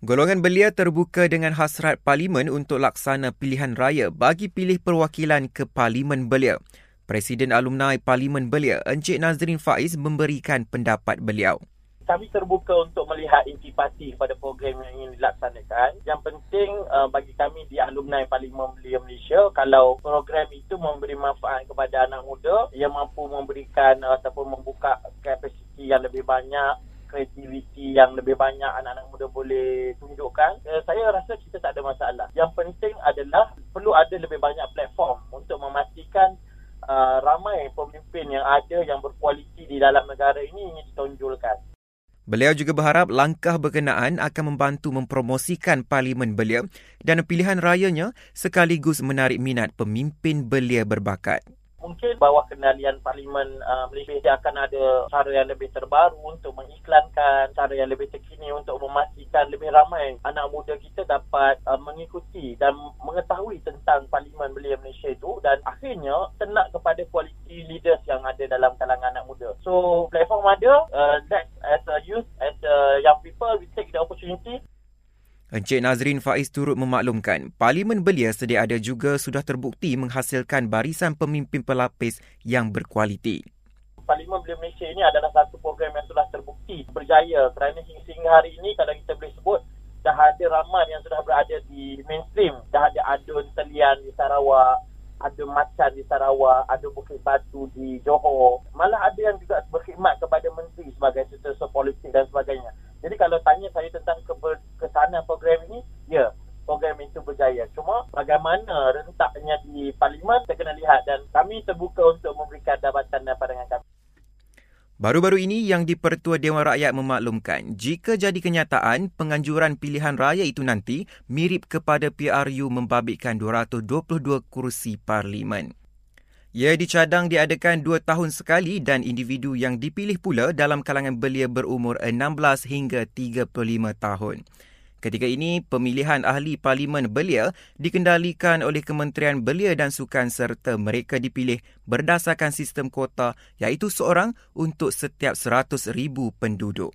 Golongan belia terbuka dengan hasrat Parlimen untuk laksana pilihan raya bagi pilih perwakilan ke Parlimen Belia. Presiden Alumni Parlimen Belia, Encik Nazrin Faiz memberikan pendapat beliau. Kami terbuka untuk melihat intipati kepada program yang ingin dilaksanakan. Yang penting uh, bagi kami di Alumni Parlimen Belia Malaysia, kalau program itu memberi manfaat kepada anak muda yang mampu memberikan uh, ataupun membuka kapasiti yang lebih banyak kreativiti yang lebih banyak anak-anak muda boleh tunjukkan, uh, saya rasa kita tak ada masalah. Yang penting adalah perlu ada lebih banyak platform untuk memastikan uh, ramai pemimpin yang ada yang berkualiti di dalam negara ini ingin ditonjolkan. Beliau juga berharap langkah berkenaan akan membantu mempromosikan parlimen belia dan pilihan rayanya sekaligus menarik minat pemimpin belia berbakat mungkin bawah kendalian Parlimen uh, Malaysia akan ada cara yang lebih terbaru untuk mengiklankan, cara yang lebih terkini untuk memastikan lebih ramai anak muda kita dapat uh, mengikuti dan mengetahui tentang Parlimen Belia Malaysia itu dan akhirnya tenak kepada kualiti leaders yang ada dalam kalangan anak muda. So platform ada, uh, that as a youth, as a young people, we take the opportunity Encik Nazrin Faiz turut memaklumkan, Parlimen Belia sedia ada juga sudah terbukti menghasilkan barisan pemimpin pelapis yang berkualiti. Parlimen Belia Malaysia ini adalah satu program yang sudah terbukti berjaya kerana hingga hari ini kalau kita boleh sebut dah ada ramai yang sudah berada di mainstream. Dah ada adun telian di Sarawak, ada macan di Sarawak, ada Bukit Batu di Johor. Malah ada yang juga berkhidmat kepada menteri sebagai setiausaha politik dan sebagainya. Jadi kalau tanya saya tentang keber, kesanan program ini, ya, program itu berjaya. Cuma bagaimana rentaknya di parlimen, kita kena lihat dan kami terbuka untuk memberikan dapatan dan pandangan kami. Baru-baru ini yang di-Pertua Dewan Rakyat memaklumkan jika jadi kenyataan penganjuran pilihan raya itu nanti mirip kepada PRU membabitkan 222 kursi parlimen. Ia dicadang diadakan dua tahun sekali dan individu yang dipilih pula dalam kalangan belia berumur 16 hingga 35 tahun. Ketika ini, pemilihan ahli Parlimen Belia dikendalikan oleh Kementerian Belia dan Sukan serta mereka dipilih berdasarkan sistem kuota iaitu seorang untuk setiap 100,000 penduduk.